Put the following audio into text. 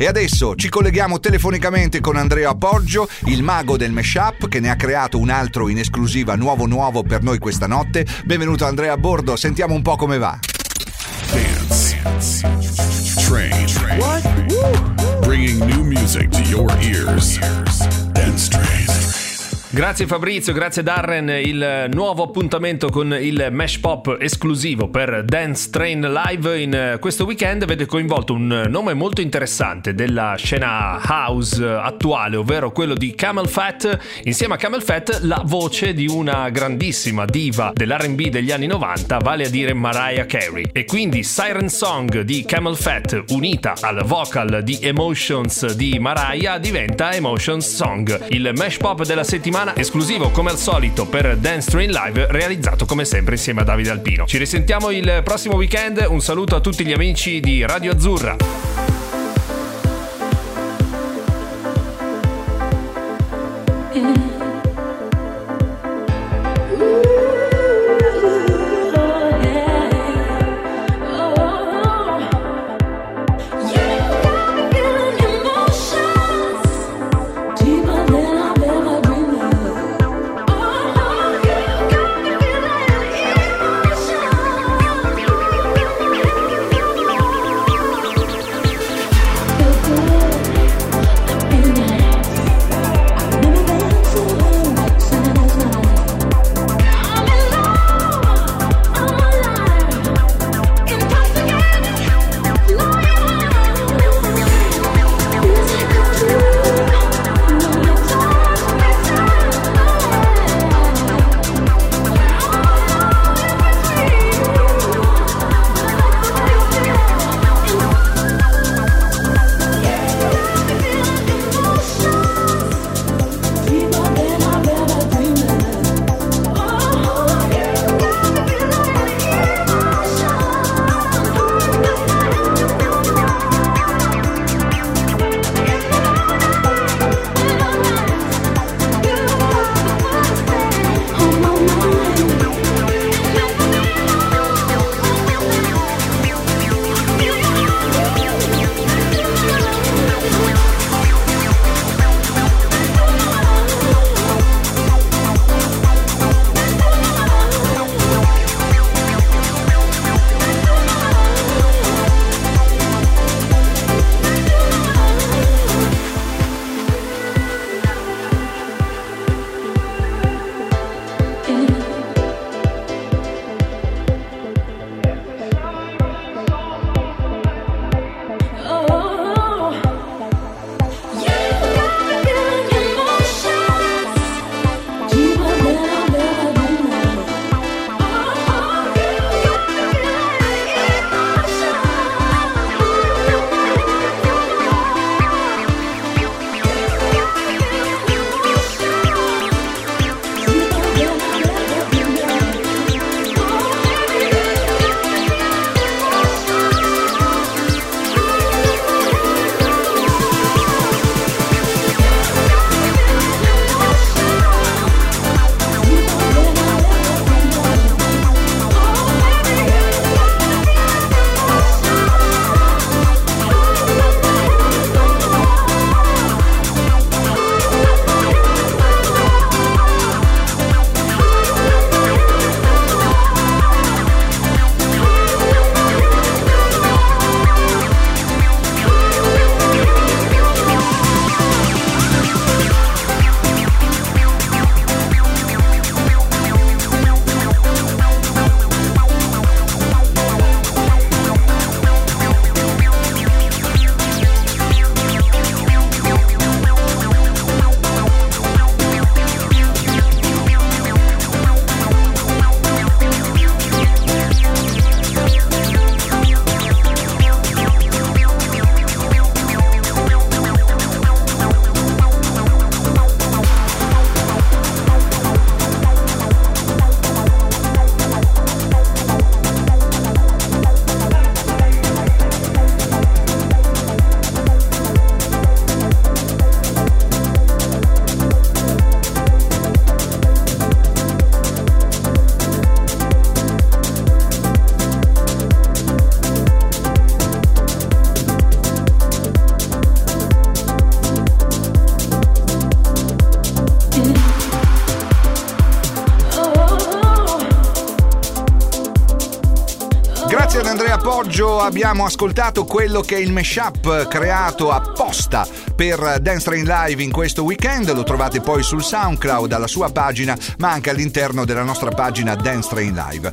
E adesso ci colleghiamo telefonicamente con Andrea Poggio, il mago del mashup che ne ha creato un altro in esclusiva nuovo nuovo per noi questa notte. Benvenuto Andrea a bordo, sentiamo un po' come va. Dance. Train. Bringing new music to your ears. Dance Train. Grazie Fabrizio, grazie Darren, il nuovo appuntamento con il Mesh Pop esclusivo per Dance Train Live in questo weekend. Vede coinvolto un nome molto interessante della scena house attuale, ovvero quello di Camel Fat, insieme a Camel Fat la voce di una grandissima diva dell'R&B degli anni 90, vale a dire Mariah Carey. E quindi Siren Song di Camel Fat unita al vocal di Emotions di Mariah diventa Emotions Song, il Mesh Pop della settimana settimana esclusivo come al solito per Dance Train Live realizzato come sempre insieme a Davide Alpino. Ci risentiamo il prossimo weekend, un saluto a tutti gli amici di Radio Azzurra. Yeah. Poggio abbiamo ascoltato quello che è il mashup creato apposta per Dance Train Live in questo weekend. Lo trovate poi sul SoundCloud, alla sua pagina, ma anche all'interno della nostra pagina Dance Train Live.